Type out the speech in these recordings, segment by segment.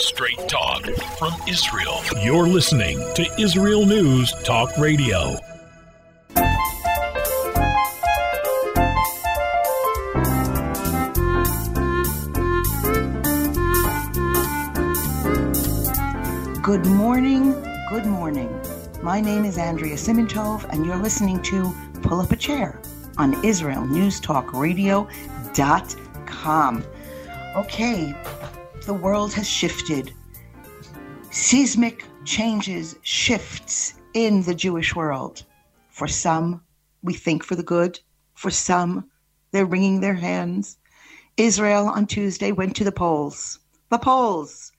Straight talk from Israel. You're listening to Israel News Talk Radio. Good morning, good morning. My name is Andrea Simantov, and you're listening to Pull Up a Chair on IsraelNewsTalkRadio.com. Okay, the world has shifted. Seismic changes, shifts in the Jewish world. For some, we think for the good. For some, they're wringing their hands. Israel on Tuesday went to the polls. The polls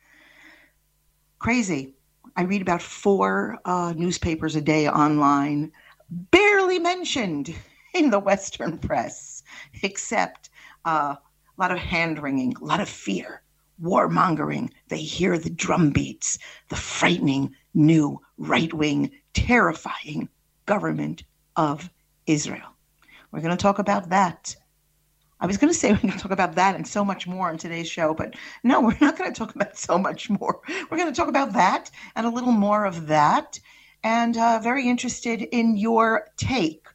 crazy. I read about four uh, newspapers a day online, barely mentioned in the Western press, except uh, a lot of hand wringing, a lot of fear, warmongering. They hear the drumbeats, the frightening new right wing, terrifying government of Israel. We're going to talk about that I was going to say we're going to talk about that and so much more on today's show, but no, we're not going to talk about so much more. We're going to talk about that and a little more of that. And uh, very interested in your take.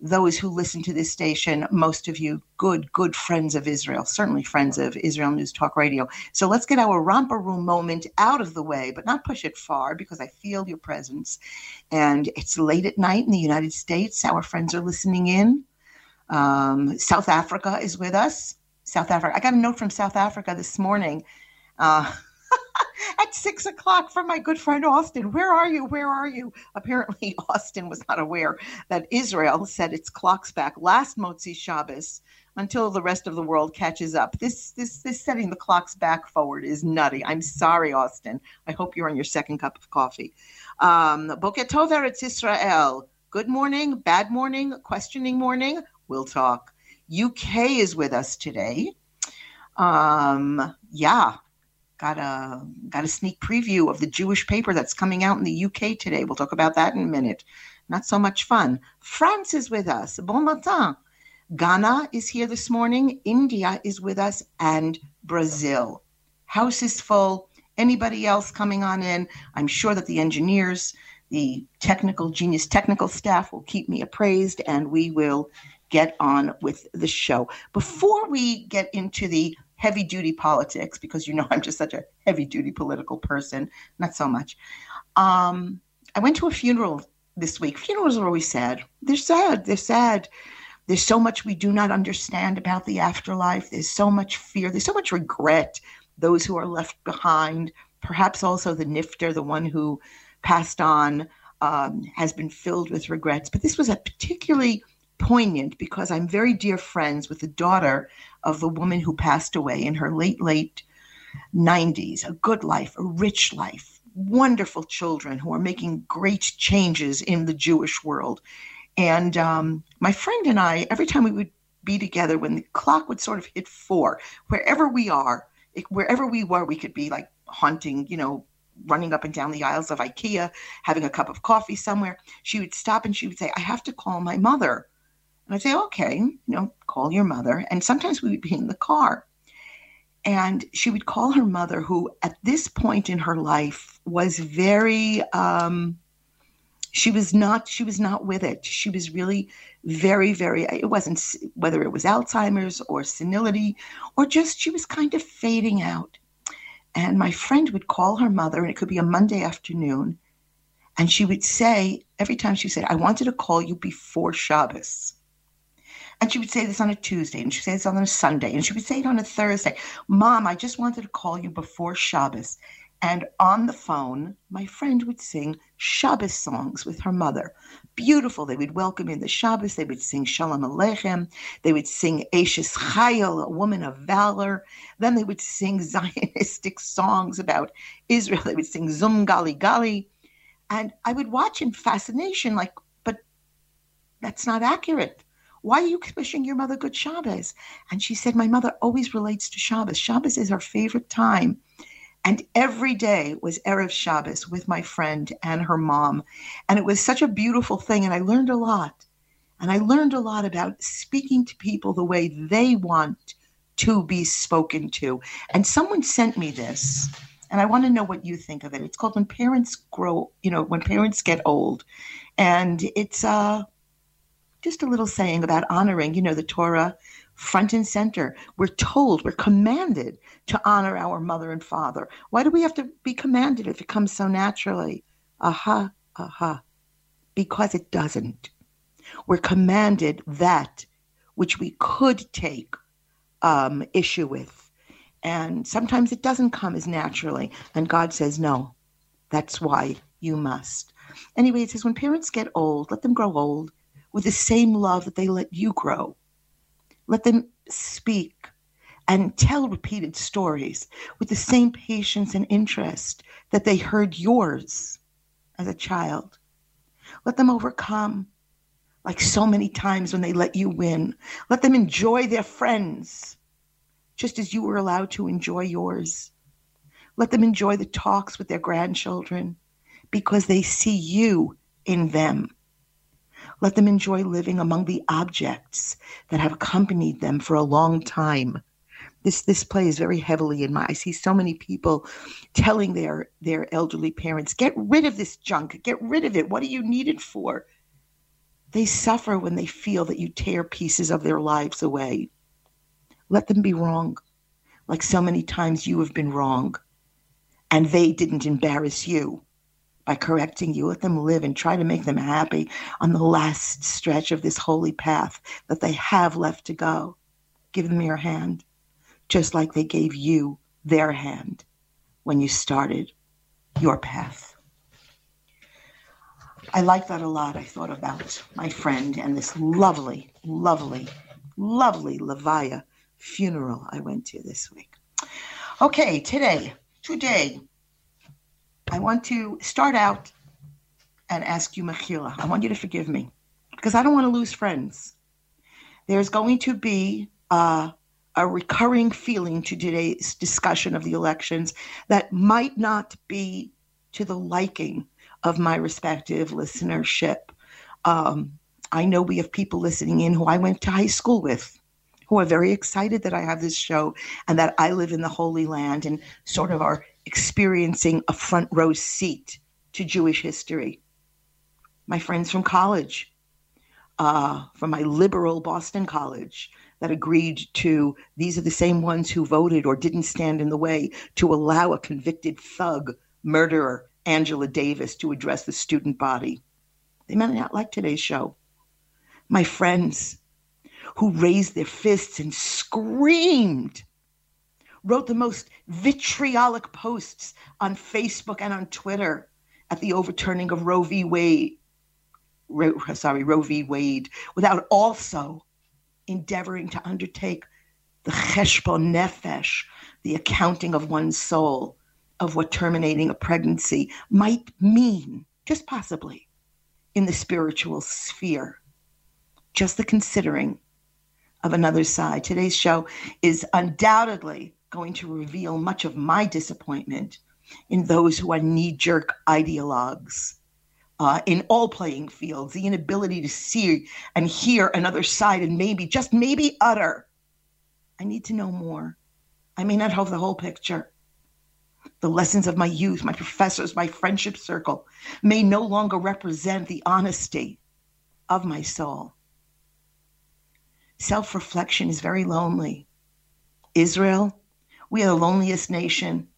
Those who listen to this station, most of you good, good friends of Israel, certainly friends of Israel News Talk Radio. So let's get our romper room moment out of the way, but not push it far because I feel your presence. And it's late at night in the United States. Our friends are listening in. Um, South Africa is with us. South Africa. I got a note from South Africa this morning uh, at six o'clock from my good friend Austin. Where are you? Where are you? Apparently, Austin was not aware that Israel set its clocks back last Motzi Shabbos until the rest of the world catches up. This this this setting the clocks back forward is nutty. I'm sorry, Austin. I hope you're on your second cup of coffee. Um, Boker Tov Eretz Israel. Good morning, bad morning, questioning morning. We'll talk. UK is with us today. Um, yeah, got a got a sneak preview of the Jewish paper that's coming out in the UK today. We'll talk about that in a minute. Not so much fun. France is with us. Bon matin. Ghana is here this morning. India is with us, and Brazil. House is full. Anybody else coming on in? I'm sure that the engineers, the technical genius technical staff will keep me appraised, and we will get on with the show. Before we get into the heavy duty politics, because you know I'm just such a heavy duty political person, not so much. Um, I went to a funeral this week. Funerals are always sad. They're sad. They're sad. There's so much we do not understand about the afterlife. There's so much fear. There's so much regret. Those who are left behind, perhaps also the nifter, the one who passed on, um, has been filled with regrets. But this was a particularly poignant because I'm very dear friends with the daughter of the woman who passed away in her late, late 90s. A good life, a rich life, wonderful children who are making great changes in the Jewish world. And um, my friend and I, every time we would be together, when the clock would sort of hit four, wherever we are, wherever we were, we could be like hunting, you know, running up and down the aisles of IKEA, having a cup of coffee somewhere. She would stop and she would say, I have to call my mother. And I'd say, okay, you know, call your mother. And sometimes we would be in the car. And she would call her mother, who at this point in her life was very, um, she was not, she was not with it. She was really very, very, it wasn't whether it was Alzheimer's or senility or just she was kind of fading out. And my friend would call her mother, and it could be a Monday afternoon. And she would say, every time she said, I wanted to call you before Shabbos. And she would say this on a Tuesday, and she would say this on a Sunday, and she would say it on a Thursday. Mom, I just wanted to call you before Shabbos. And on the phone, my friend would sing Shabbos songs with her mother. Beautiful. They would welcome in the Shabbos. They would sing Shalom Aleichem. They would sing Eishes Chayil, a woman of valor. Then they would sing Zionistic songs about Israel. They would sing Zum Gali Gali. And I would watch in fascination, like, but that's not accurate. Why are you wishing your mother good Shabbos? And she said, My mother always relates to Shabbos. Shabbos is her favorite time. And every day was Erev Shabbos with my friend and her mom. And it was such a beautiful thing. And I learned a lot. And I learned a lot about speaking to people the way they want to be spoken to. And someone sent me this. And I want to know what you think of it. It's called When Parents Grow, you know, When Parents Get Old. And it's uh, just a little saying about honoring, you know, the Torah front and center. We're told, we're commanded to honor our mother and father. Why do we have to be commanded if it comes so naturally? Aha, aha. Because it doesn't. We're commanded that which we could take um, issue with. And sometimes it doesn't come as naturally. And God says, no, that's why you must. Anyway, it says when parents get old, let them grow old with the same love that they let you grow. Let them speak and tell repeated stories with the same patience and interest that they heard yours as a child. Let them overcome like so many times when they let you win. Let them enjoy their friends just as you were allowed to enjoy yours. Let them enjoy the talks with their grandchildren because they see you in them. Let them enjoy living among the objects that have accompanied them for a long time. This this plays very heavily in my I see so many people telling their their elderly parents, get rid of this junk, get rid of it. What do you need it for? They suffer when they feel that you tear pieces of their lives away. Let them be wrong, like so many times you have been wrong, and they didn't embarrass you by correcting you. Let them live and try to make them happy on the last stretch of this holy path that they have left to go. Give them your hand, just like they gave you their hand when you started your path. I like that a lot. I thought about my friend and this lovely, lovely, lovely Levaya funeral I went to this week. Okay, today, today, I want to start out and ask you, Mechila. I want you to forgive me because I don't want to lose friends. There's going to be uh, a recurring feeling to today's discussion of the elections that might not be to the liking of my respective listenership. Um, I know we have people listening in who I went to high school with who are very excited that I have this show and that I live in the Holy Land and sort of are experiencing a front row seat to Jewish history. My friends from college, uh, from my liberal Boston college, that agreed to these are the same ones who voted or didn't stand in the way to allow a convicted thug, murderer, Angela Davis, to address the student body. They might not like today's show. My friends who raised their fists and screamed wrote the most vitriolic posts on Facebook and on Twitter at the overturning of Roe v. Wade. Ro, sorry, Roe v. Wade, without also endeavoring to undertake the cheshbon nefesh, the accounting of one's soul, of what terminating a pregnancy might mean, just possibly, in the spiritual sphere. Just the considering of another side. Today's show is undoubtedly going to reveal much of my disappointment in those who are knee jerk ideologues. Uh, in all playing fields, the inability to see and hear another side and maybe, just maybe, utter. I need to know more. I may not have the whole picture. The lessons of my youth, my professors, my friendship circle may no longer represent the honesty of my soul. Self reflection is very lonely. Israel, we are the loneliest nation.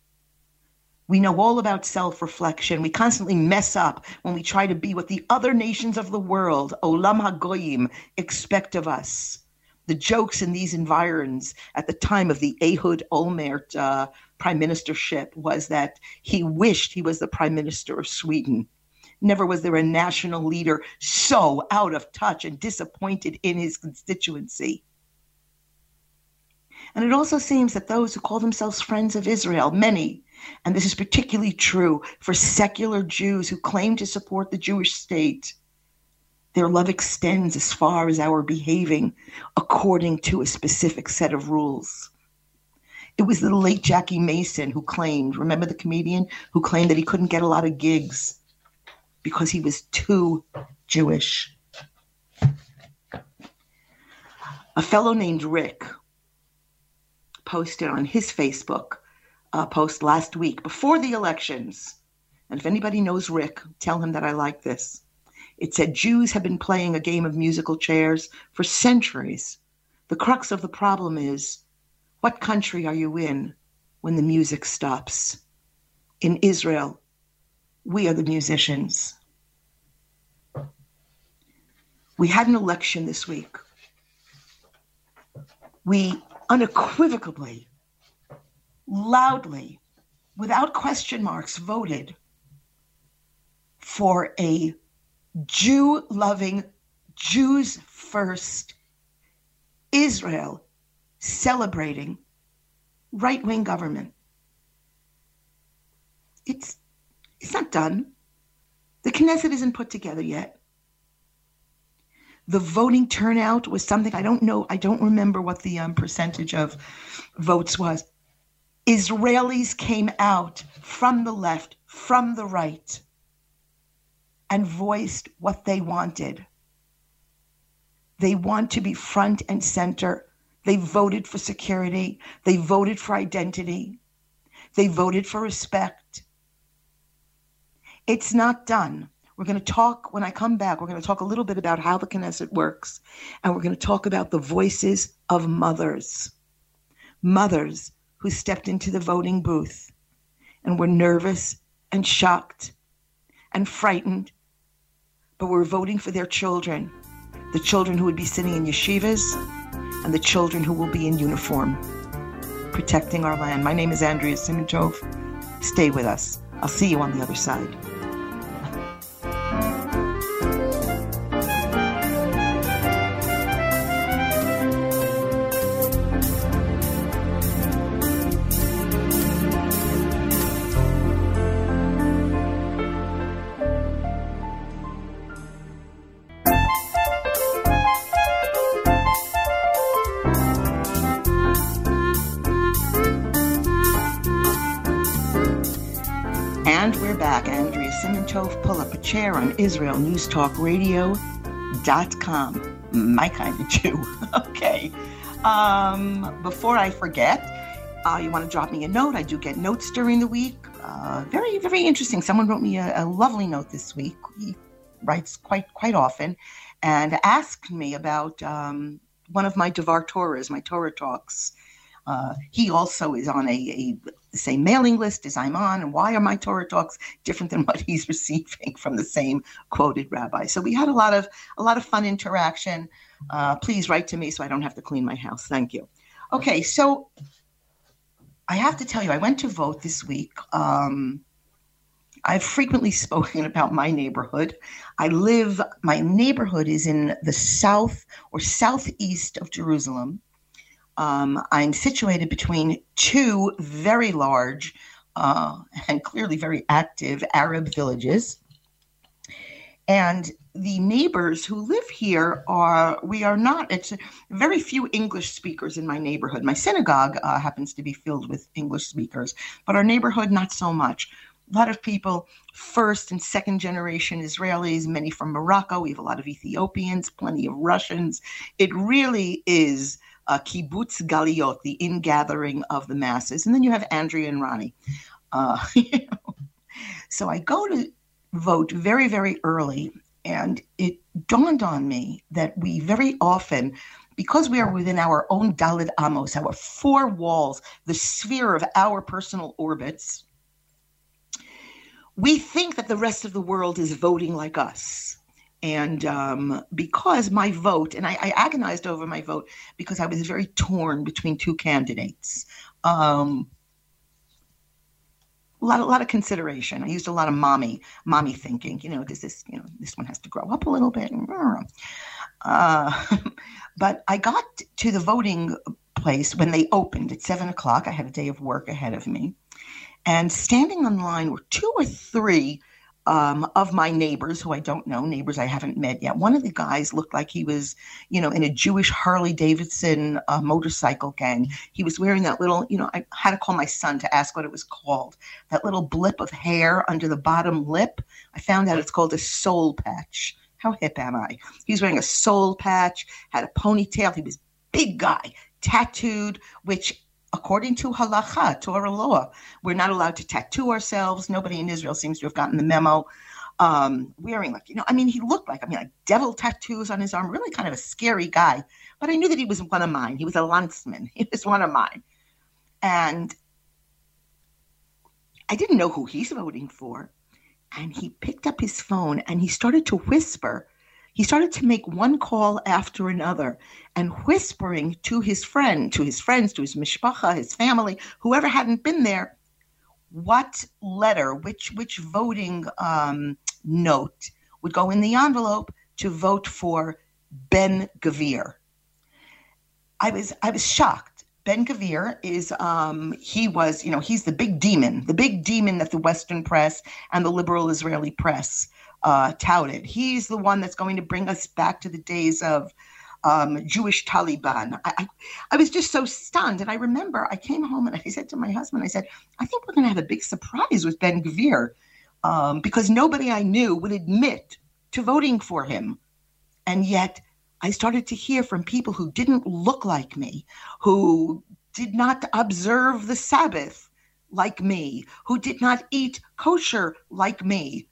We know all about self reflection. We constantly mess up when we try to be what the other nations of the world, Olam HaGoyim, expect of us. The jokes in these environs at the time of the Ehud Olmert uh, prime ministership was that he wished he was the prime minister of Sweden. Never was there a national leader so out of touch and disappointed in his constituency. And it also seems that those who call themselves friends of Israel, many, and this is particularly true for secular Jews who claim to support the Jewish state, their love extends as far as our behaving according to a specific set of rules. It was the late Jackie Mason who claimed, remember the comedian who claimed that he couldn't get a lot of gigs because he was too Jewish. A fellow named Rick posted on his Facebook uh, post last week before the elections. And if anybody knows Rick, tell him that I like this. It said Jews have been playing a game of musical chairs for centuries. The crux of the problem is what country are you in when the music stops? In Israel, we are the musicians. We had an election this week. We unequivocally, loudly, without question marks, voted for a Jew loving, Jews first, Israel celebrating right wing government. It's, it's not done. The Knesset isn't put together yet. The voting turnout was something I don't know, I don't remember what the um, percentage of votes was. Israelis came out from the left, from the right, and voiced what they wanted. They want to be front and center. They voted for security. They voted for identity. They voted for respect. It's not done. We're going to talk, when I come back, we're going to talk a little bit about how the Knesset works, and we're going to talk about the voices of mothers. Mothers who stepped into the voting booth and were nervous and shocked and frightened but were voting for their children the children who would be sitting in yeshivas and the children who will be in uniform protecting our land. My name is Andrea Simantov. Stay with us. I'll see you on the other side. IsraelNewsTalkRadio.com. My kind of Jew. okay. Um, before I forget, uh, you want to drop me a note. I do get notes during the week. Uh, very, very interesting. Someone wrote me a, a lovely note this week. He writes quite, quite often, and asked me about um, one of my Devar Torahs, my Torah talks. Uh, he also is on a, a, the same mailing list as I'm on. And why are my Torah talks different than what he's receiving from the same quoted rabbi? So we had a lot of a lot of fun interaction. Uh, please write to me so I don't have to clean my house. Thank you. Okay, so I have to tell you, I went to vote this week. Um, I've frequently spoken about my neighborhood. I live, my neighborhood is in the south or southeast of Jerusalem. Um, I'm situated between two very large uh, and clearly very active Arab villages. And the neighbors who live here are, we are not, it's very few English speakers in my neighborhood. My synagogue uh, happens to be filled with English speakers, but our neighborhood, not so much. A lot of people, first and second generation Israelis, many from Morocco. We have a lot of Ethiopians, plenty of Russians. It really is uh, kibbutz galiot, the ingathering of the masses, and then you have Andrea and Ronnie. Uh. So I go to vote very, very early, and it dawned on me that we very often, because we are within our own Daled Amos, our four walls, the sphere of our personal orbits, we think that the rest of the world is voting like us. And um, because my vote, and I, I, agonized over my vote because I was very torn between two candidates. Um, a lot, a lot of consideration. I used a lot of mommy, mommy thinking. You know, does this, you know, this one has to grow up a little bit. Uh, but I got to the voting place when they opened at seven o'clock. I had a day of work ahead of me, and standing on line were two or three um, of my neighbors who I don't know, neighbors I haven't met yet. One of the guys looked like he was, you know, in a Jewish Harley Davidson uh, motorcycle gang. He was wearing that little, you know, I had to call my son to ask what it was called. That little blip of hair under the bottom lip. I found out it's called a soul patch. How hip am I? He was wearing a soul patch, had a ponytail. He was big guy, tattooed, which according to halacha, Torah law, we're not allowed to tattoo ourselves. Nobody in Israel seems to have gotten the memo. Um, wearing like, you know, I mean, he looked like, I mean, like devil tattoos on his arm, really kind of a scary guy. But I knew that he was one of mine. He was a landsman. He was one of mine. And I didn't know who he's voting for. And he picked up his phone and he started to whisper he started to make one call after another and whispering to his friend, to his friends, to his mishpacha, his family, whoever hadn't been there, what letter, which which voting um, note would go in the envelope to vote for Ben Gvir. I was I was shocked. Ben Gvir is um, he was you know he's the big demon, the big demon that the Western press and the liberal Israeli press uh, touted. He's the one that's going to bring us back to the days of um, Jewish Taliban. I, I, I, was just so stunned. And I remember I came home and I said to my husband, I said, I think we're going to have a big surprise with Ben Gvir um, because nobody I knew would admit to voting for him. And yet I started to hear from people who didn't look like me, who did not observe the Sabbath like me, who did not eat kosher like me,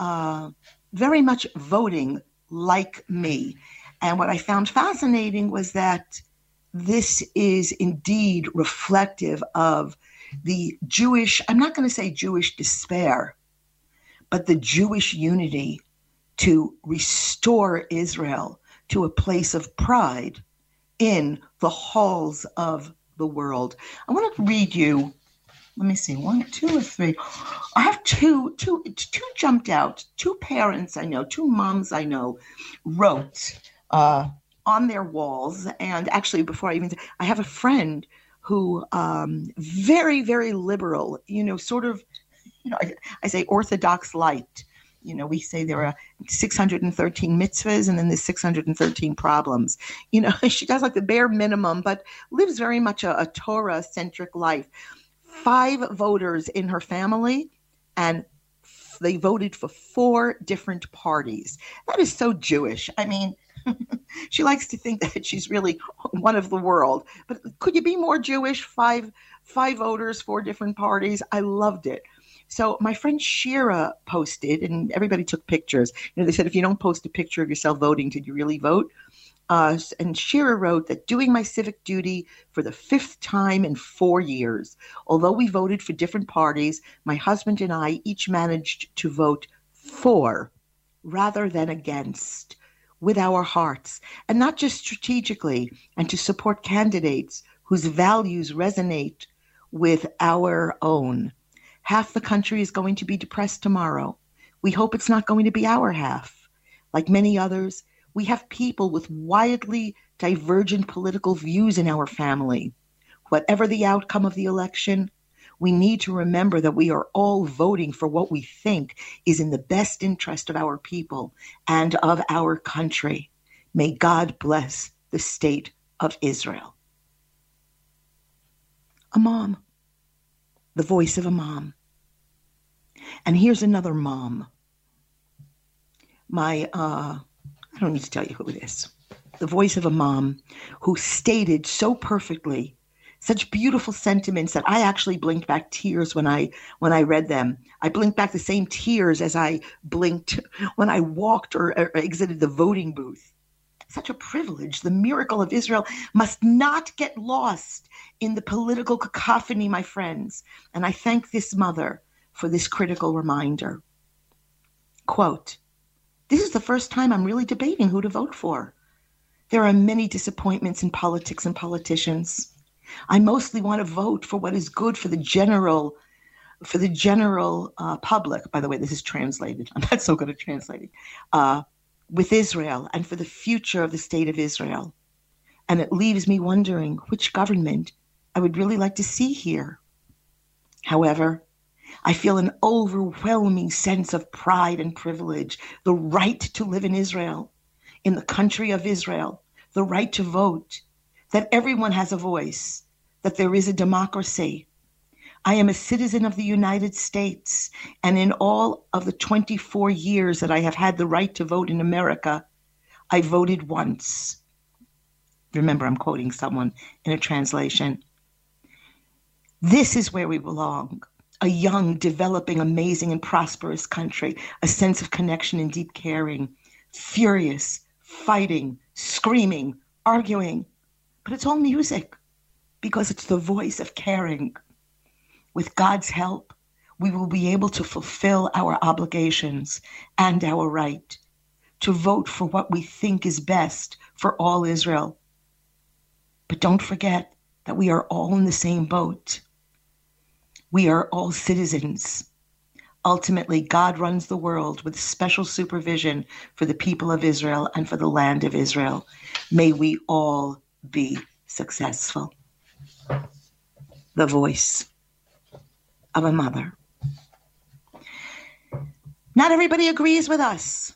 uh, very much voting like me. And what I found fascinating was that this is indeed reflective of the Jewish, I'm not going to say Jewish despair, but the Jewish unity to restore Israel to a place of pride in the halls of the world. I want to read you let me see, one, two, or three. I have two, two, two jumped out. Two parents I know, two moms I know, wrote uh, on their walls. And actually, before I even, I have a friend who um, very, very liberal. You know, sort of, you know, I, I say orthodox light. You know, we say there are 613 mitzvahs and then there's 613 problems. You know, she does like the bare minimum, but lives very much a, a Torah centric life five voters in her family, and they voted for four different parties. That is so Jewish. I mean, she likes to think that she's really one of the world. But could you be more Jewish? Five five voters, four different parties. I loved it. So my friend Shira posted, and everybody took pictures. You know, they said if you don't post a picture of yourself voting, did you really vote? And Shira wrote that doing my civic duty for the fifth time in four years, although we voted for different parties, my husband and I each managed to vote for rather than against with our hearts, and not just strategically, and to support candidates whose values resonate with our own. Half the country is going to be depressed tomorrow. We hope it's not going to be our half. Like many others, we have people with widely divergent political views in our family. Whatever the outcome of the election, we need to remember that we are all voting for what we think is in the best interest of our people and of our country. May God bless the state of Israel. A mom, the voice of a mom. And here's another mom. My uh, I don't need to tell you who it is. The voice of a mom who stated so perfectly such beautiful sentiments that I actually blinked back tears when I when I read them. I blinked back the same tears as I blinked when I walked or, or exited the voting booth. Such a privilege. The miracle of Israel must not get lost in the political cacophony, my friends. And I thank this mother for this critical reminder. Quote this is the first time I'm really debating who to vote for. There are many disappointments in politics and politicians. I mostly want to vote for what is good for the general for the general uh, public. By the way, this is translated. I'm not so good at translating. Uh, with Israel and for the future of the state of Israel. And it leaves me wondering which government I would really like to see here. However, I feel an overwhelming sense of pride and privilege, the right to live in Israel, in the country of Israel, the right to vote, that everyone has a voice, that there is a democracy. I am a citizen of the United States, and in all of the 24 years that I have had the right to vote in America, I voted once. Remember, I'm quoting someone in a translation. This is where we belong. A young, developing, amazing, and prosperous country, a sense of connection and deep caring, furious, fighting, screaming, arguing. But it's all music because it's the voice of caring. With God's help, we will be able to fulfill our obligations and our right to vote for what we think is best for all Israel. But don't forget that we are all in the same boat. We are all citizens. Ultimately, God runs the world with special supervision for the people of Israel and for the land of Israel. May we all be successful. The voice of a mother. Not everybody agrees with us.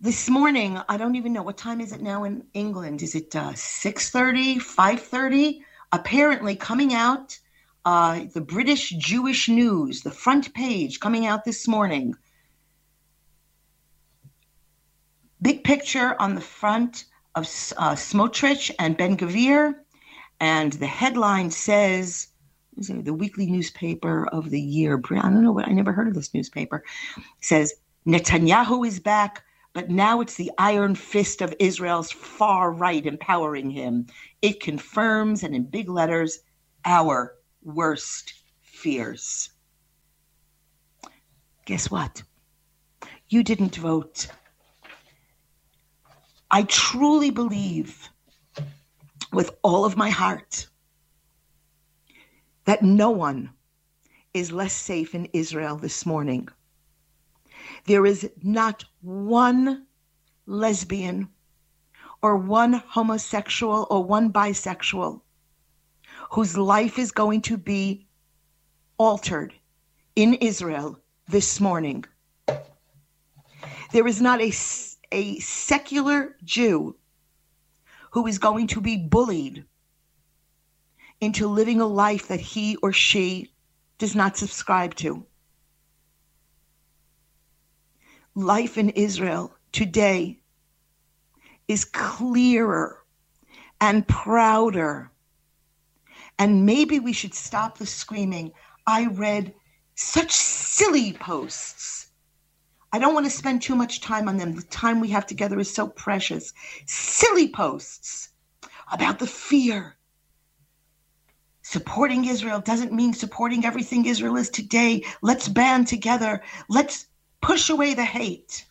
This morning, I don't even know what time is it now in England. Is it uh, 6:30, 5:30? Apparently, coming out uh, the British Jewish News, the front page coming out this morning. Big picture on the front of uh, Smotrich and Ben Gvir, and the headline says the weekly newspaper of the year. I don't know what I never heard of this newspaper. Says Netanyahu is back, but now it's the iron fist of Israel's far right empowering him. It confirms and in big letters our worst fears. Guess what? You didn't vote. I truly believe with all of my heart that no one is less safe in Israel this morning. There is not one lesbian or one homosexual or one bisexual whose life is going to be altered in Israel this morning. There is not a, a secular Jew who is going to be bullied into living a life that he or she does not subscribe to. Life in Israel today is clearer and prouder. And maybe we should stop the screaming. I read such silly posts. I don't want to spend too much time on them. The time we have together is so precious. Silly posts about the fear Supporting Israel doesn't mean supporting everything Israel is today. Let's band together. Let's push away the hate.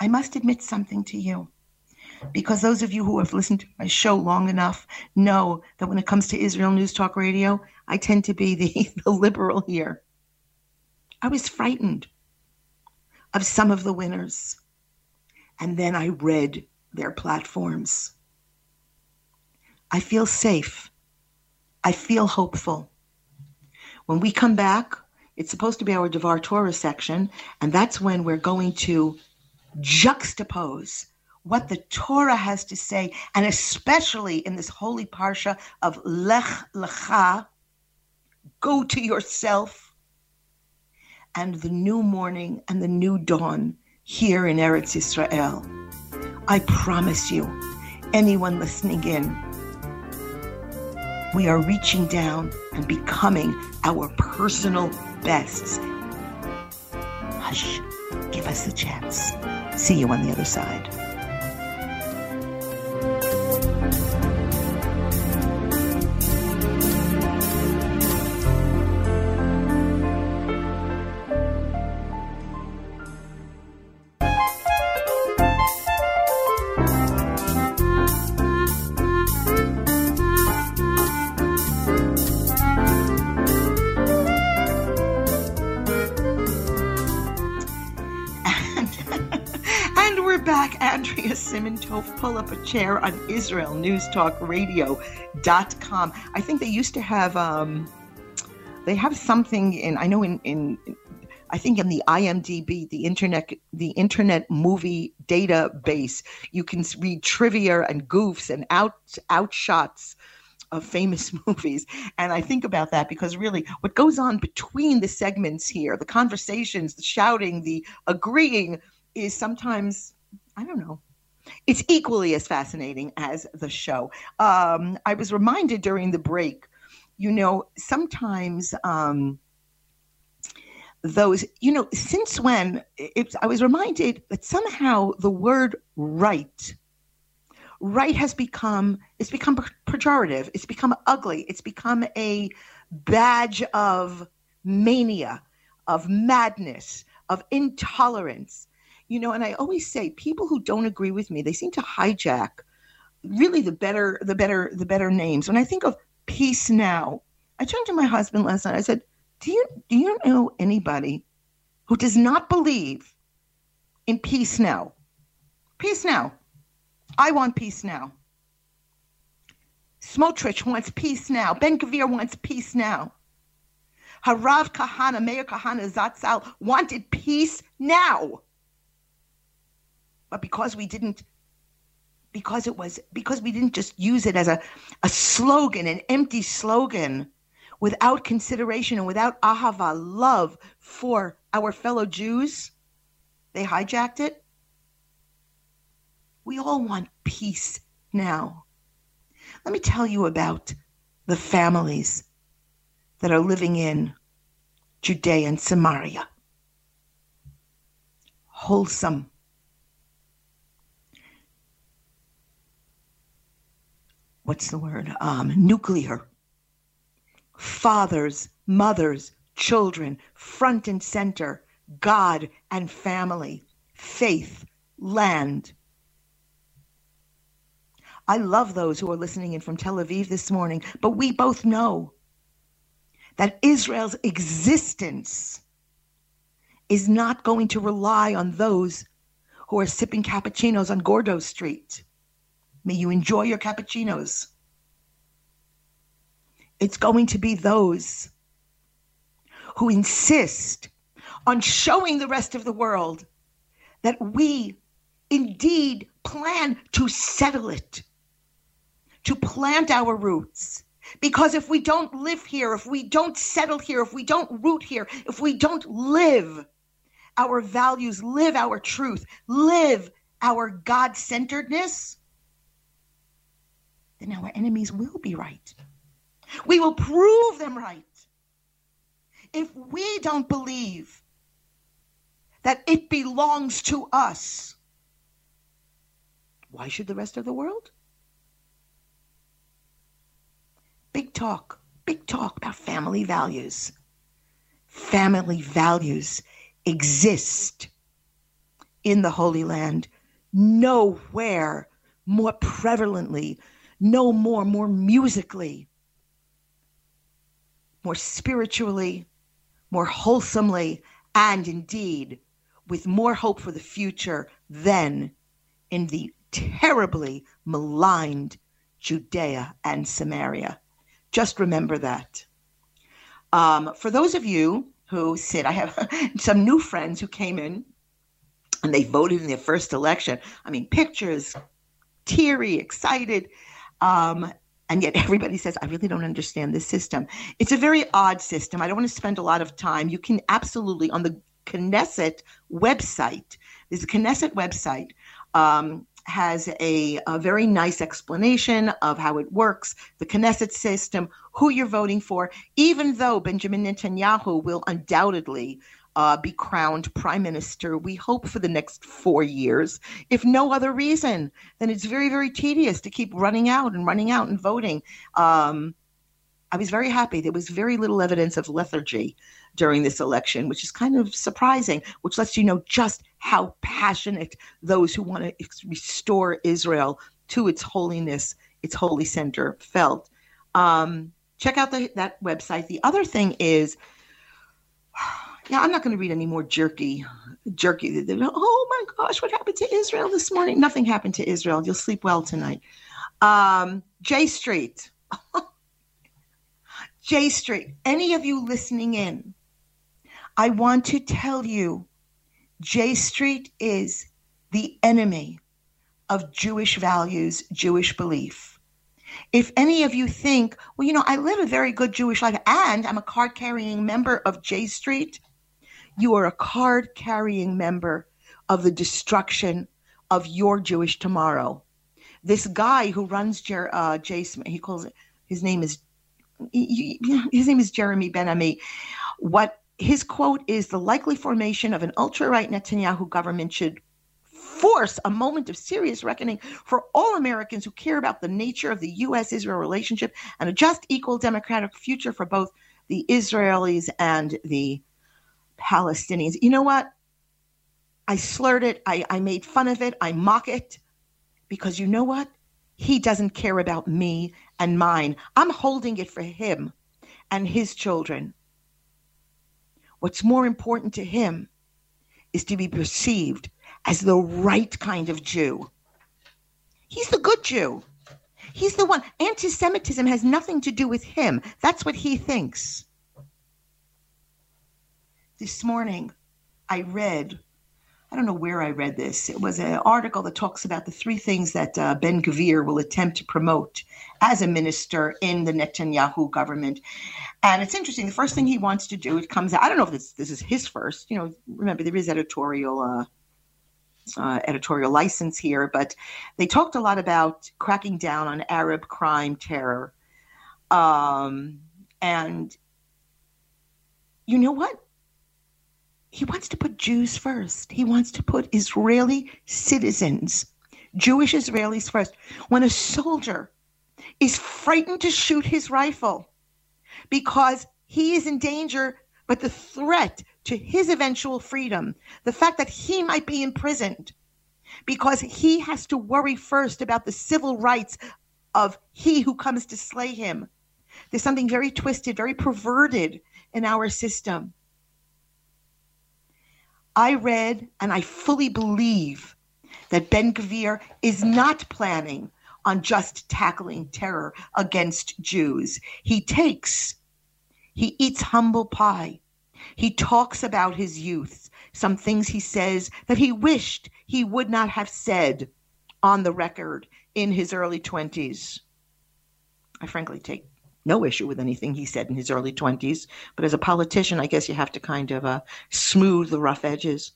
I must admit something to you because those of you who have listened to my show long enough know that when it comes to Israel News Talk Radio, I tend to be the, the liberal here. I was frightened of some of the winners, and then I read their platforms. I feel safe I feel hopeful. When we come back, it's supposed to be our Devar Torah section, and that's when we're going to juxtapose what the Torah has to say, and especially in this holy parsha of Lech Lecha, go to yourself, and the new morning and the new dawn here in Eretz Israel. I promise you, anyone listening in, we are reaching down and becoming our personal bests. Hush, give us a chance. See you on the other side. Pull up a chair on IsraelNewsTalkRadio.com. I think they used to have, um, they have something in, I know in, in, I think in the IMDb, the internet, the internet movie database, you can read trivia and goofs and out outshots of famous movies. And I think about that because really what goes on between the segments here, the conversations, the shouting, the agreeing is sometimes, I don't know, it's equally as fascinating as the show. Um, I was reminded during the break, you know, sometimes um, those, you know, since when it, I was reminded that somehow the word right, right has become, it's become pejorative, it's become ugly, it's become a badge of mania, of madness, of intolerance you know and i always say people who don't agree with me they seem to hijack really the better the better the better names when i think of peace now i turned to my husband last night i said do you do you know anybody who does not believe in peace now peace now i want peace now Smotrich wants peace now. Ben Gavir wants peace now. Harav Kahane, Meir Kahane Zatzal wanted peace now. But because we didn't, because it was, because we didn't just use it as a, a slogan, an empty slogan, without consideration and without ahava, love for our fellow Jews, they hijacked it. We all want peace now. Let me tell you about the families that are living in Judea and Samaria. Wholesome, what's the word? Um, nuclear. Fathers, mothers, children, front and center, God and family, faith, land. I love those who are listening in from Tel Aviv this morning, but we both know that Israel's existence is not going to rely on those who are sipping cappuccinos on Gordon Street. May you enjoy your cappuccinos. It's going to be those who insist on showing the rest of the world that we indeed plan to settle it, to plant our roots. Because if we don't live here, if we don't settle here, if we don't root here, if we don't live our values, live our truth, live our God centeredness, then our enemies will be right. We will prove them right. If we don't believe that it belongs to us, why should the rest of the world? Big talk, big talk about family values. Family values exist in the Holy Land nowhere more prevalently no more, more musically, more spiritually, more wholesomely, and indeed with more hope for the future than in the terribly maligned Judea and Samaria. Just remember that. Um, for those of you who sit, I have some new friends who came in and they voted in their first election. I mean, pictures, teary, excited. Um, and yet everybody says, I really don't understand this system. It's a very odd system. I don't want to spend a lot of time. You can absolutely, on the Knesset website, a Knesset website, um, has a, a, very nice explanation of how it works, the Knesset system, who you're voting for, even though Benjamin Netanyahu will undoubtedly uh, be crowned prime minister, we hope for the next four years. If no other reason, then it's very, very tedious to keep running out and running out and voting. Um, I was very happy. There was very little evidence of lethargy during this election, which is kind of surprising, which lets you know just how passionate those who want to restore Israel to its holiness, its holy center, felt. Um, check out the, that website. The other thing is, yeah, I'm not going to read any more jerky, jerky. Oh my gosh, what happened to Israel this morning? Nothing happened to Israel. You'll sleep well tonight. Um, J Street. J Street. Any of you listening in, I want to tell you J Street is the enemy of Jewish values, Jewish belief. If any of you think, well, you know, I live a very good Jewish life and I'm a card carrying member of J Street, you are a card carrying member of the destruction of your Jewish tomorrow. This guy who runs Jer- uh, Jason, he calls it, his name is his name is Jeremy Ben Ami. What his quote is the likely formation of an ultra right Netanyahu government should force a moment of serious reckoning for all Americans who care about the nature of the U.S. Israel relationship and a just, equal, democratic future for both the Israelis and the Palestinians. You know what? I slurred it, I, I made fun of it, I mock it, because you know what? He doesn't care about me and mine. I'm holding it for him and his children. What's more important to him is to be perceived as the right kind of Jew. He's the good Jew. He's the one. Anti Semitism has nothing to do with him. That's what he thinks. This morning, I read, I don't know where I read this. It was an article that talks about the three things that uh, Ben Gvir will attempt to promote as a minister in the Netanyahu government. And it's interesting. The first thing he wants to do, it comes out, I don't know if this, this is his first. You know, remember, there is editorial. Uh, uh, editorial license here, but they talked a lot about cracking down on Arab crime terror. Um, and you know what? He wants to put Jews first. He wants to put Israeli citizens, Jewish Israelis first. When a soldier is frightened to shoot his rifle because he is in danger, but the threat to his eventual freedom, the fact that he might be imprisoned because he has to worry first about the civil rights of he who comes to slay him. There's something very twisted, very perverted in our system. I read and I fully believe that Ben Gvir is not planning on just tackling terror against Jews. He takes, he eats humble pie. He talks about his youth, some things he says that he wished he would not have said on the record in his early 20s. I frankly take no issue with anything he said in his early 20s. But as a politician, I guess you have to kind of uh, smooth the rough edges.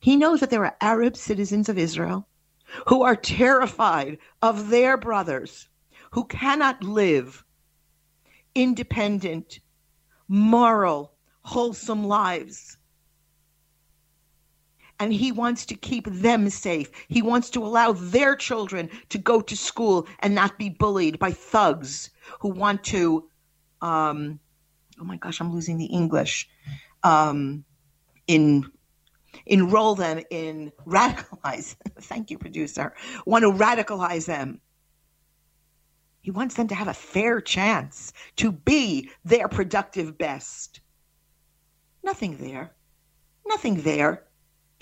He knows that there are Arab citizens of Israel who are terrified of their brothers who cannot live independent, moral, wholesome lives. And he wants to keep them safe. He wants to allow their children to go to school and not be bullied by thugs who want to, um, oh my gosh, I'm losing the English, um, in enroll them in radicalize. Thank you, producer. Want to radicalize them. He wants them to have a fair chance to be their productive best. Nothing there. Nothing there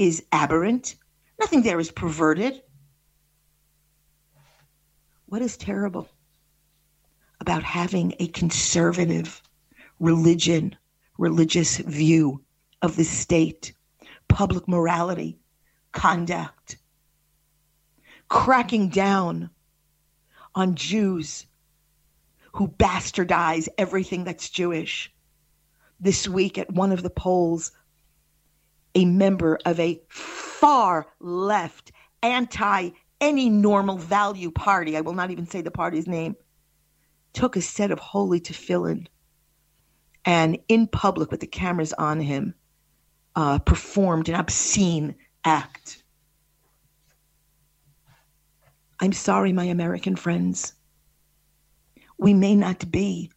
is aberrant. Nothing there is perverted. What is terrible about having a conservative religion, religious view of the state, public morality, conduct, cracking down on Jews who bastardize everything that's Jewish. This week at one of the polls, a member of a far left, anti any normal value party, I will not even say the party's name, took a set of holy tefillin and in public with the cameras on him uh, performed an obscene act. I'm sorry, my American friends. We may not be,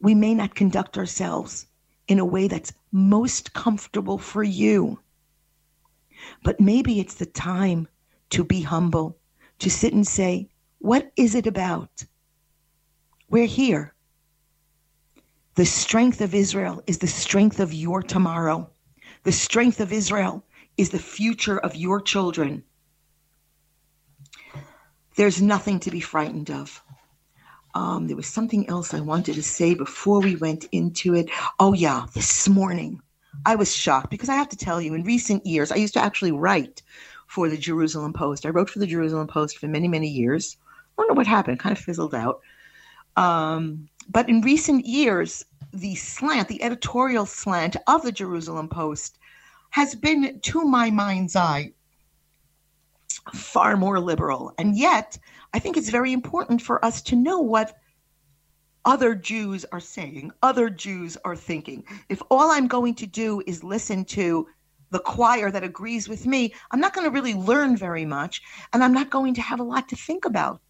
we may not conduct ourselves in a way that's most comfortable for you. But maybe it's the time to be humble, to sit and say, What is it about? We're here. The strength of Israel is the strength of your tomorrow. The strength of Israel is the future of your children. There's nothing to be frightened of. Um, there was something else I wanted to say before we went into it. Oh, yeah, this morning I was shocked because I have to tell you, in recent years, I used to actually write for the Jerusalem Post. I wrote for the Jerusalem Post for many, many years. I don't know what happened, kind of fizzled out. Um, but in recent years, the slant, the editorial slant of the Jerusalem Post has been, to my mind's eye, far more liberal. And yet, I think it's very important for us to know what other Jews are saying, other Jews are thinking. If all I'm going to do is listen to the choir that agrees with me, I'm not going to really learn very much, and I'm not going to have a lot to think about.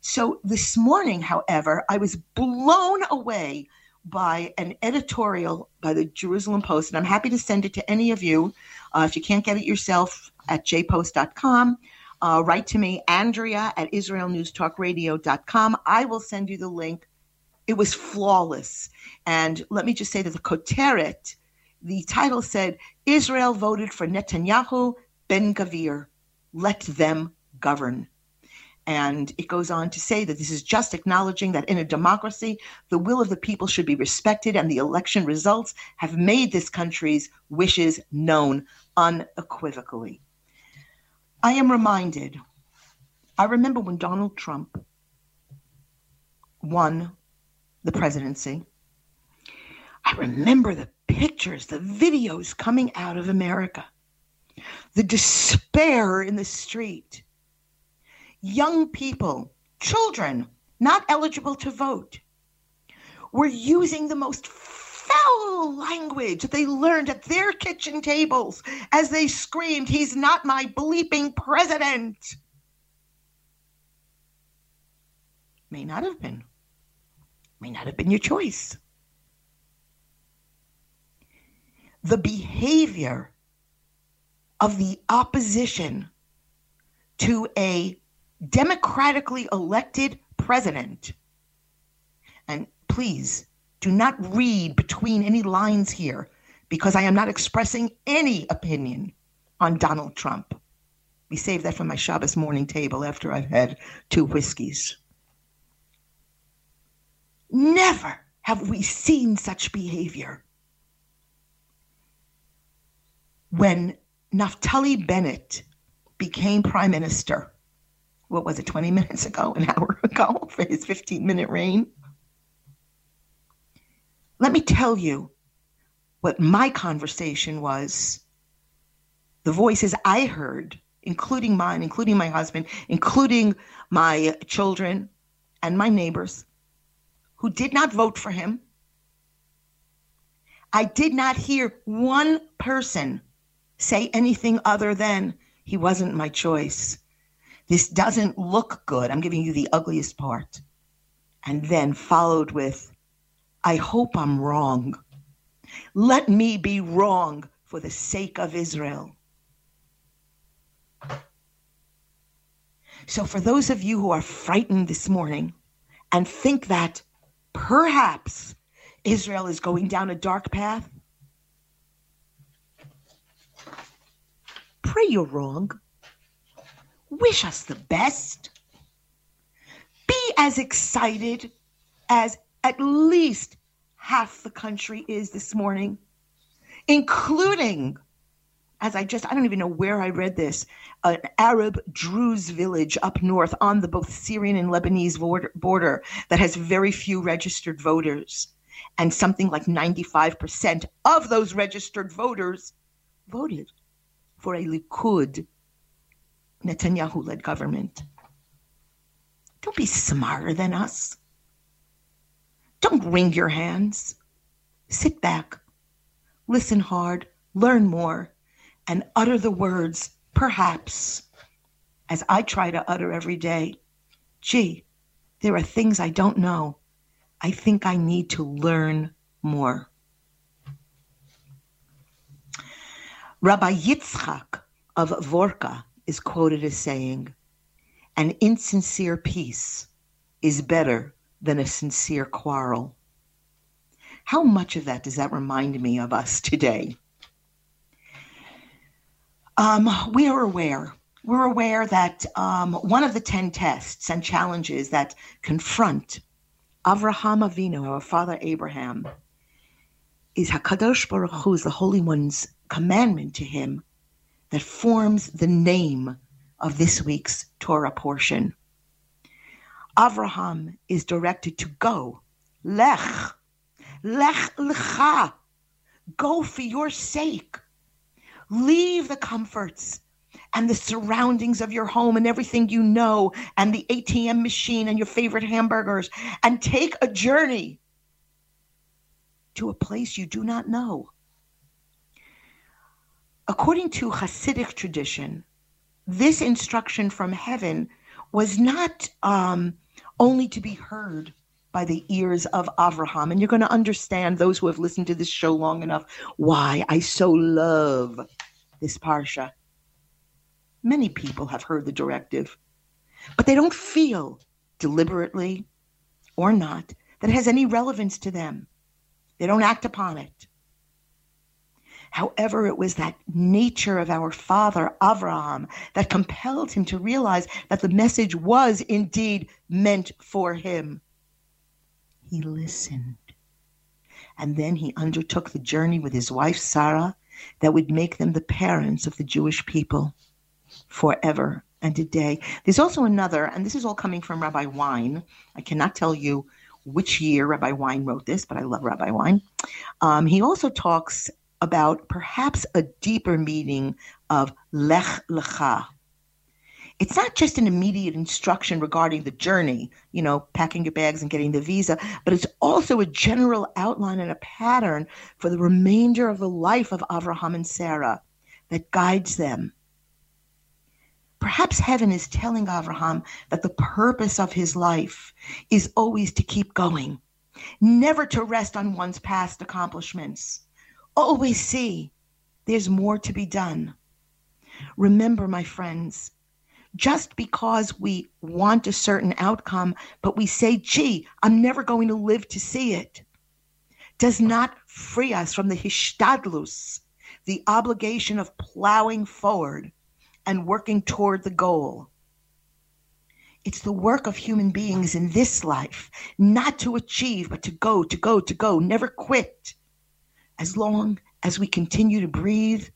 So this morning, however, I was blown away by an editorial by the Jerusalem Post, and I'm happy to send it to any of you. Uh, if you can't get it yourself, at jpost.com. Uh, write to me, Andrea at IsraelNewsTalkRadio.com. I will send you the link. It was flawless. And let me just say that the Koteret, the title said, Israel voted for Netanyahu, Ben Gvir. Let them govern. And it goes on to say that this is just acknowledging that in a democracy, the will of the people should be respected, and the election results have made this country's wishes known unequivocally. I am reminded, I remember when Donald Trump won the presidency. I remember the pictures, the videos coming out of America, the despair in the street, young people, children not eligible to vote, were using the most foul language they learned at their kitchen tables as they screamed, He's not my bleeping president. May not have been. May not have been your choice. The behavior of the opposition to a democratically elected president, and please do not read between any lines here because I am not expressing any opinion on Donald Trump. We save that for my Shabbos morning table after I've had two whiskeys. Never have we seen such behavior. When Naftali Bennett became prime minister, what was it, 20 minutes ago, an hour ago, for his 15 minute reign? Let me tell you what my conversation was. The voices I heard, including mine, including my husband, including my children and my neighbors, who did not vote for him. I did not hear one person say anything other than he wasn't my choice. This doesn't look good. I'm giving you the ugliest part. And then followed with, I hope I'm wrong. Let me be wrong for the sake of Israel. So, for those of you who are frightened this morning and think that perhaps Israel is going down a dark path, pray you're wrong. Wish us the best. Be as excited as at least half the country is this morning, including, as I just, I don't even know where I read this, an Arab Druze village up north on the both Syrian and Lebanese border, that has very few registered voters. And something like 95% of those registered voters voted for a Likud Netanyahu led government. Don't be smarter than us. Don't wring your hands. Sit back, listen hard, learn more, and utter the words, perhaps, as I try to utter every day. Gee, there are things I don't know. I think I need to learn more. Rabbi Yitzchak of Vorka is quoted as saying, An insincere peace is better than a sincere quarrel. How much of that does that remind me of us today? Um, we are aware. We're aware that um, one of the 10 tests and challenges that confront Avraham Avinu, our father Abraham, is Hakadosh Baruch Hu, is the Holy One's commandment to him that forms the name of this week's Torah portion. Avraham is directed to go. Lech. Lech lecha. Go for your sake. Leave the comforts and the surroundings of your home and everything you know, and the ATM machine and your favorite hamburgers, and take a journey to a place you do not know. According to Hasidic tradition, this instruction from heaven was not um, only to be heard by the ears of Avraham. And you're going to understand, those who have listened to this show long enough, why I so love this Parsha. Many people have heard the directive, but they don't feel deliberately or not that it has any relevance to them. They don't act upon it. However, it was that nature of our father, Avraham, that compelled him to realize that the message was indeed meant for him. He listened. And then he undertook the journey with his wife, Sarah, that would make them the parents of the Jewish people forever and a day. There's also another, and this is all coming from Rabbi Wein. I cannot tell you which year Rabbi Wein wrote this, but I love Rabbi Wein. Um, he also talks about perhaps a deeper meaning of lech lecha. It's not just an immediate instruction regarding the journey, you know, packing your bags and getting the visa, but it's also a general outline and a pattern for the remainder of the life of Avraham and Sarah that guides them Perhaps heaven is telling Abraham that the purpose of his life is always to keep going, never to rest on one's past accomplishments. Always see there's more to be done. Remember, my friends, just because we want a certain outcome, but we say, gee, I'm never going to live to see it, does not free us from the hishtadlus, the obligation of plowing forward and working toward the goal. It's the work of human beings in this life, not to achieve, but to go, to go, to go, never quit. As long as we continue to breathe,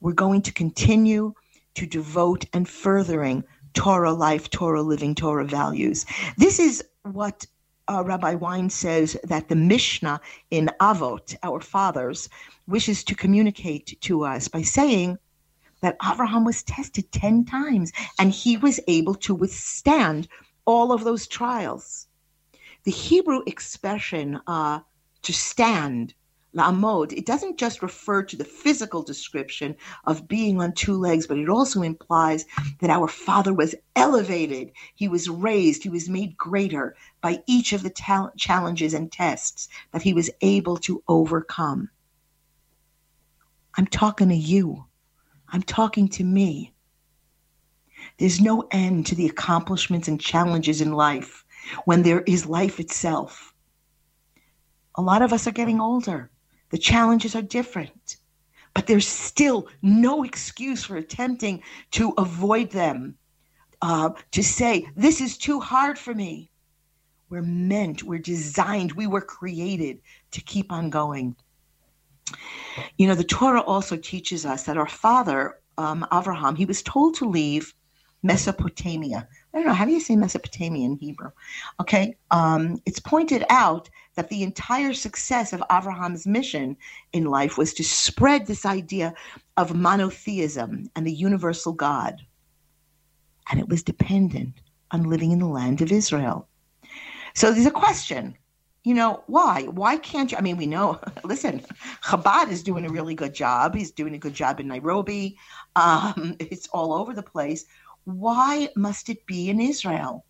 we're going to continue to devote and furthering Torah life, Torah living, Torah values. This is what uh, Rabbi Wein says that the Mishnah in Avot, our fathers, wishes to communicate to us by saying that Abraham was tested 10 times and he was able to withstand all of those trials. The Hebrew expression uh, to stand, la'amod, it doesn't just refer to the physical description of being on two legs, but it also implies that our Father was elevated, he was raised, he was made greater by each of the ta- challenges and tests that he was able to overcome. I'm talking to you. I'm talking to me. There's no end to the accomplishments and challenges in life when there is life itself. A lot of us are getting older. The challenges are different, but there's still no excuse for attempting to avoid them, uh, to say, This is too hard for me. We're meant, we're designed, we were created to keep on going. You know, the Torah also teaches us that our father, um, Avraham, he was told to leave Mesopotamia. I don't know, how do you say Mesopotamia in Hebrew? Okay, um, it's pointed out that the entire success of Abraham's mission in life was to spread this idea of monotheism and the universal God. And it was dependent on living in the land of Israel. So there's a question you know, why? Why can't you? I mean, we know, listen, Chabad is doing a really good job. He's doing a good job in Nairobi. Um, it's all over the place. Why must it be in Israel?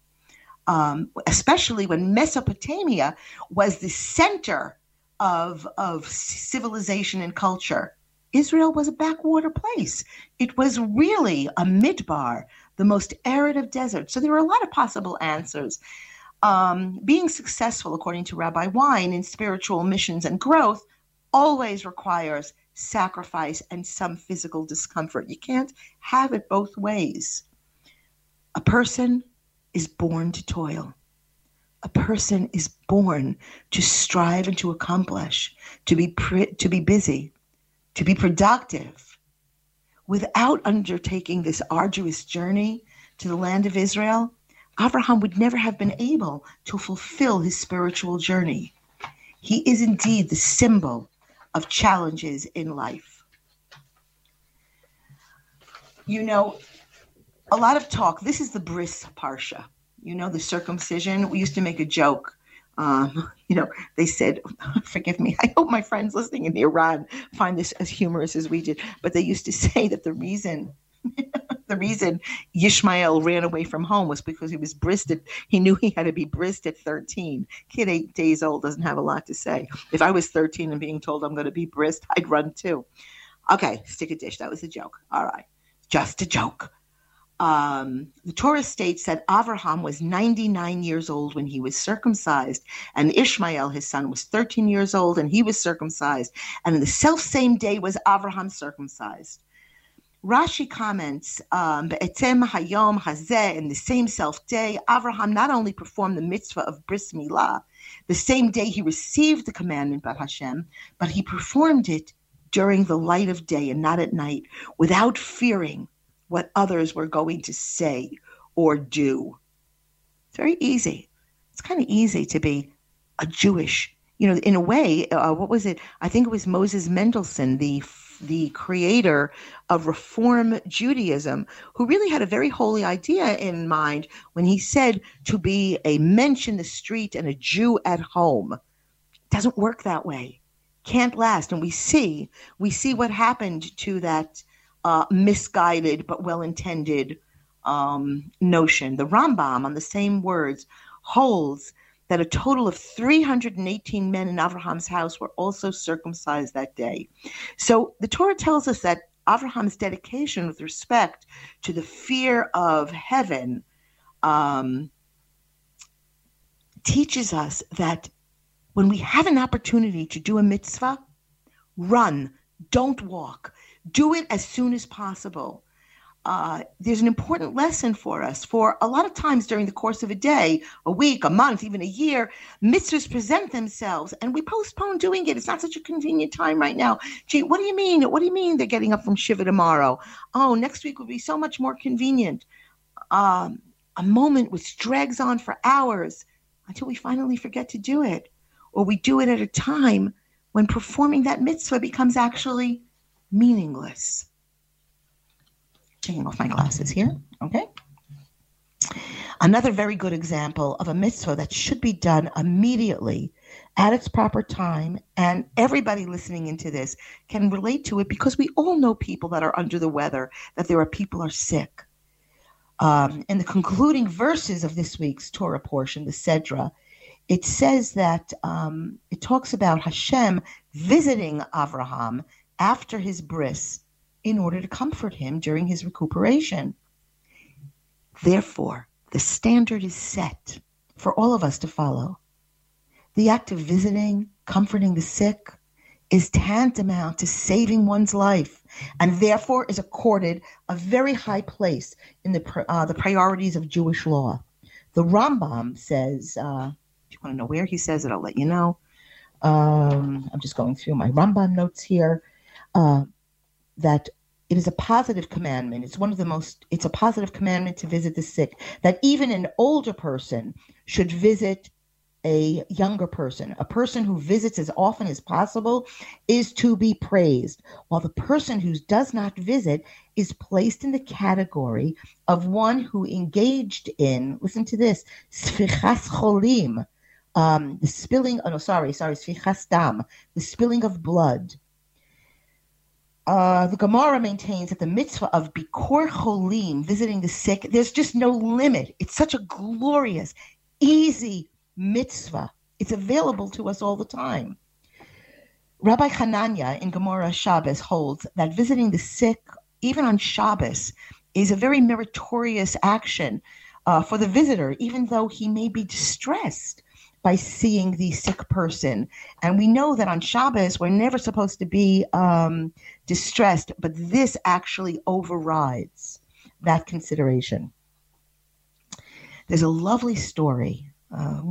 Um, especially when Mesopotamia was the center of, of civilization and culture. Israel was a backwater place. It was really a midbar, the most arid of deserts. So there were a lot of possible answers um, being successful, according to Rabbi Wein, in spiritual missions and growth always requires sacrifice and some physical discomfort. You can't have it both ways. A person is born to toil. A person is born to strive and to accomplish, to be pre- to be busy, to be productive. Without undertaking this arduous journey to the land of Israel, Abraham would never have been able to fulfill his spiritual journey. He is indeed the symbol of challenges in life. you know, a lot of talk. This is the Bris Parsha. You know, the circumcision. We used to make a joke. Um, you know, they said, forgive me, I hope my friends listening in Iran find this as humorous as we did, but they used to say that the reason the reason Yishmael ran away from home was because he was bristed. He knew he had to be bristed at 13. Kid eight days old doesn't have a lot to say. If I was 13 and being told I'm going to be brist, I'd run too. Okay, stick a dish. That was a joke. All right, just a joke. Um, the Torah states that Avraham was 99 years old when he was circumcised, and Ishmael, his son, was 13 years old and he was circumcised. And the self same day was Avraham circumcised. Rashi comments, um, Be'etem Hayom Hazeh, in the same self day, Avraham not only performed the mitzvah of Bris Milah, the same day he received the commandment by Hashem, but he performed it during the light of day and not at night, without fearing what others were going to say or do. It's very easy. It's kind of easy to be a Jewish, you know, in a way. Uh, what was it? I think it was Moses Mendelssohn, the the creator of Reform Judaism, who really had a very holy idea in mind when he said to be a mensch in the street and a Jew at home. Doesn't work that way. Can't last. And we see, we see what happened to that uh, misguided but well-intended um, notion. The Rambam, on the same words, holds that a total of 318 men in Abraham's house were also circumcised that day. So the Torah tells us that Abraham's dedication with respect to the fear of heaven um, teaches us that when we have an opportunity to do a mitzvah, run, don't walk, do it as soon as possible uh, there's an important lesson for us. For a lot of times during the course of a day, a week, a month, even a year, mitzvahs present themselves and we postpone doing it. It's not such a convenient time right now. Gee, what do you mean? What do you mean they're getting up from Shiva tomorrow? Oh, next week would be so much more convenient. Um, a moment which drags on for hours until we finally forget to do it. Or we do it at a time when performing that mitzvah becomes actually meaningless taking off my glasses here. Okay. Another very good example of a mitzvah that should be done immediately at its proper time, and everybody listening into this can relate to it because we all know people that are under the weather, that there are people are sick. Um, in the concluding verses of this week's Torah portion, the Sedra, it says that um, it talks about Hashem visiting Avraham after his bris in order to comfort him during his recuperation. Therefore, the standard is set for all of us to follow. The act of visiting, comforting the sick, is tantamount to saving one's life and therefore is accorded a very high place in the, uh, the priorities of Jewish law. The Rambam says, uh, if you want to know where he says it, I'll let you know. Um, I'm just going through my Rambam notes here. Uh, that it is a positive commandment. It's one of the most, it's a positive commandment to visit the sick, that even an older person should visit a younger person. A person who visits as often as possible is to be praised, while the person who does not visit is placed in the category of one who engaged in, listen to this, sfichas cholim, um, the spilling, oh no, sorry, sorry, sfichas dam, the spilling of blood uh, the Gemara maintains that the mitzvah of Bikor Cholim, visiting the sick, there's just no limit. It's such a glorious, easy mitzvah. It's available to us all the time. Rabbi Hananya in Gemara Shabbos holds that visiting the sick, even on Shabbos, is a very meritorious action uh, for the visitor, even though he may be distressed by seeing the sick person. And we know that on Shabbos, we're never supposed to be um, distressed, but this actually overrides that consideration. There's a lovely story, uh,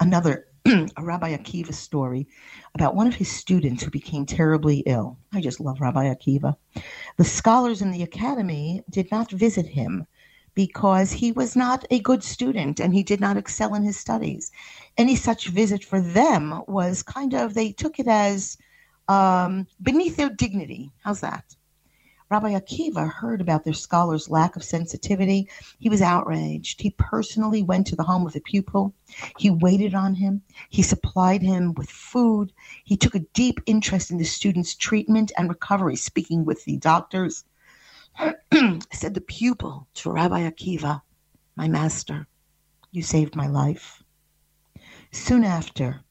another a Rabbi Akiva story about one of his students who became terribly ill. I just love Rabbi Akiva. The scholars in the academy did not visit him because he was not a good student and he did not excel in his studies. Any such visit for them was kind of, they took it as um, beneath their dignity. How's that? Rabbi Akiva heard about their scholars' lack of sensitivity. He was outraged. He personally went to the home of the pupil. He waited on him. He supplied him with food. He took a deep interest in the student's treatment and recovery, speaking with the doctors. Said the pupil to Rabbi Akiva, My master, you saved my life. Soon after,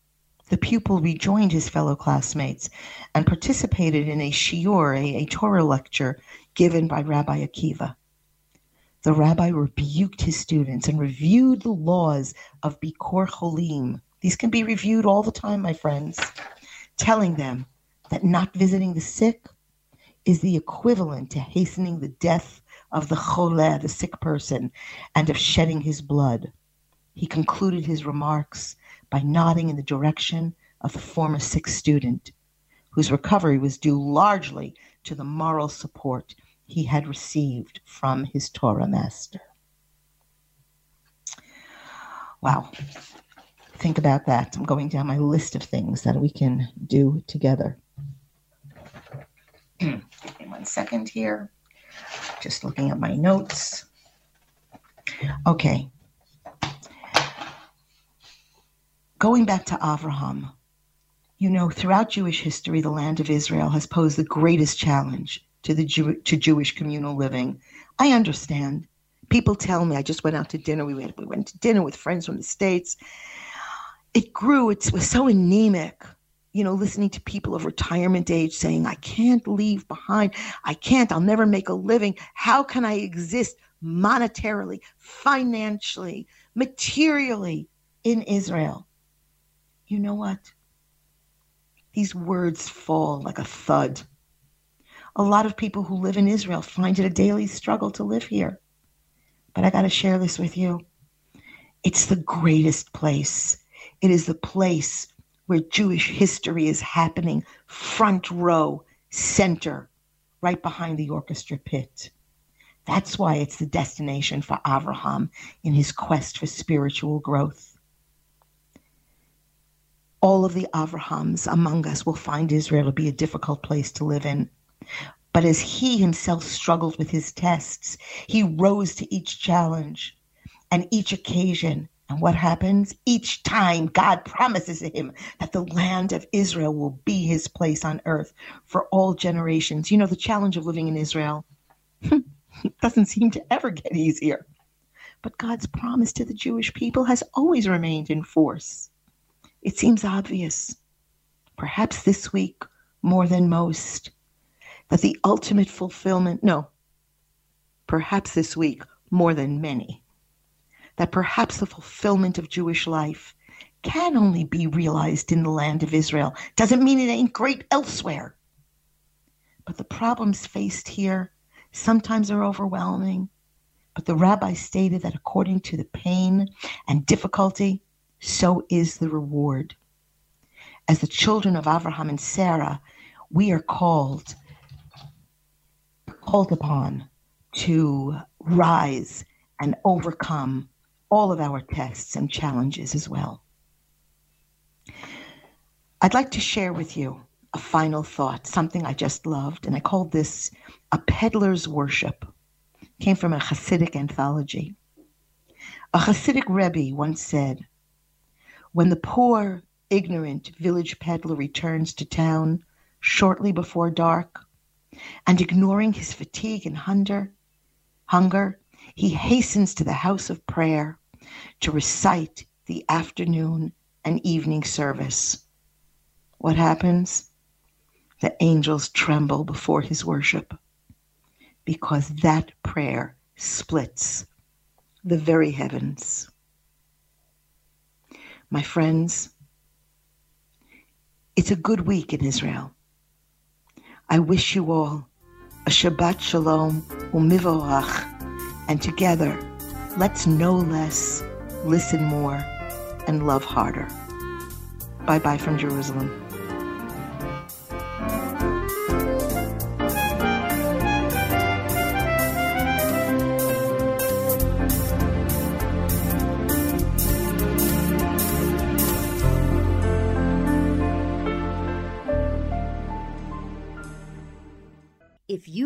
the pupil rejoined his fellow classmates and participated in a shiur, a, a Torah lecture given by Rabbi Akiva. The rabbi rebuked his students and reviewed the laws of Bikor Cholim. These can be reviewed all the time, my friends, telling them that not visiting the sick is the equivalent to hastening the death of the choleh, the sick person, and of shedding his blood. He concluded his remarks by nodding in the direction of the former sick student, whose recovery was due largely to the moral support he had received from his Torah master. Wow. Think about that. I'm going down my list of things that we can do together. Give me one second here. Just looking at my notes. Okay. Going back to Avraham, you know, throughout Jewish history, the land of Israel has posed the greatest challenge to the Jew- to Jewish communal living. I understand. People tell me. I just went out to dinner. We went we went to dinner with friends from the states. It grew. It was so anemic. You know, listening to people of retirement age saying, "I can't leave behind. I can't. I'll never make a living. How can I exist monetarily, financially, materially in Israel?" You know what? These words fall like a thud. A lot of people who live in Israel find it a daily struggle to live here. But I got to share this with you. It's the greatest place. It is the place where Jewish history is happening, front row, center, right behind the orchestra pit. That's why it's the destination for Avraham in his quest for spiritual growth all of the Avrahams among us will find Israel to be a difficult place to live in. But as he himself struggled with his tests, he rose to each challenge and each occasion. And what happens? Each time God promises him that the land of Israel will be his place on earth for all generations. You know, the challenge of living in Israel doesn't seem to ever get easier. But God's promise to the Jewish people has always remained in force. It seems obvious, perhaps this week more than most, that the ultimate fulfillment, no, perhaps this week more than many, that perhaps the fulfillment of Jewish life can only be realized in the land of Israel. Doesn't mean it ain't great elsewhere. But the problems faced here sometimes are overwhelming. But the rabbi stated that according to the pain and difficulty, so is the reward. As the children of Abraham and Sarah, we are called called upon to rise and overcome all of our tests and challenges as well. I'd like to share with you a final thought, something I just loved, and I called this a peddler's worship. It came from a Hasidic anthology. A Hasidic Rebbe once said, when the poor, ignorant village peddler returns to town shortly before dark, and ignoring his fatigue and hunger, hunger, he hastens to the house of prayer to recite the afternoon and evening service. What happens? The angels tremble before his worship because that prayer splits the very heavens. My friends, it's a good week in Israel. I wish you all a Shabbat Shalom umivorach, and together, let's know less, listen more, and love harder. Bye bye from Jerusalem.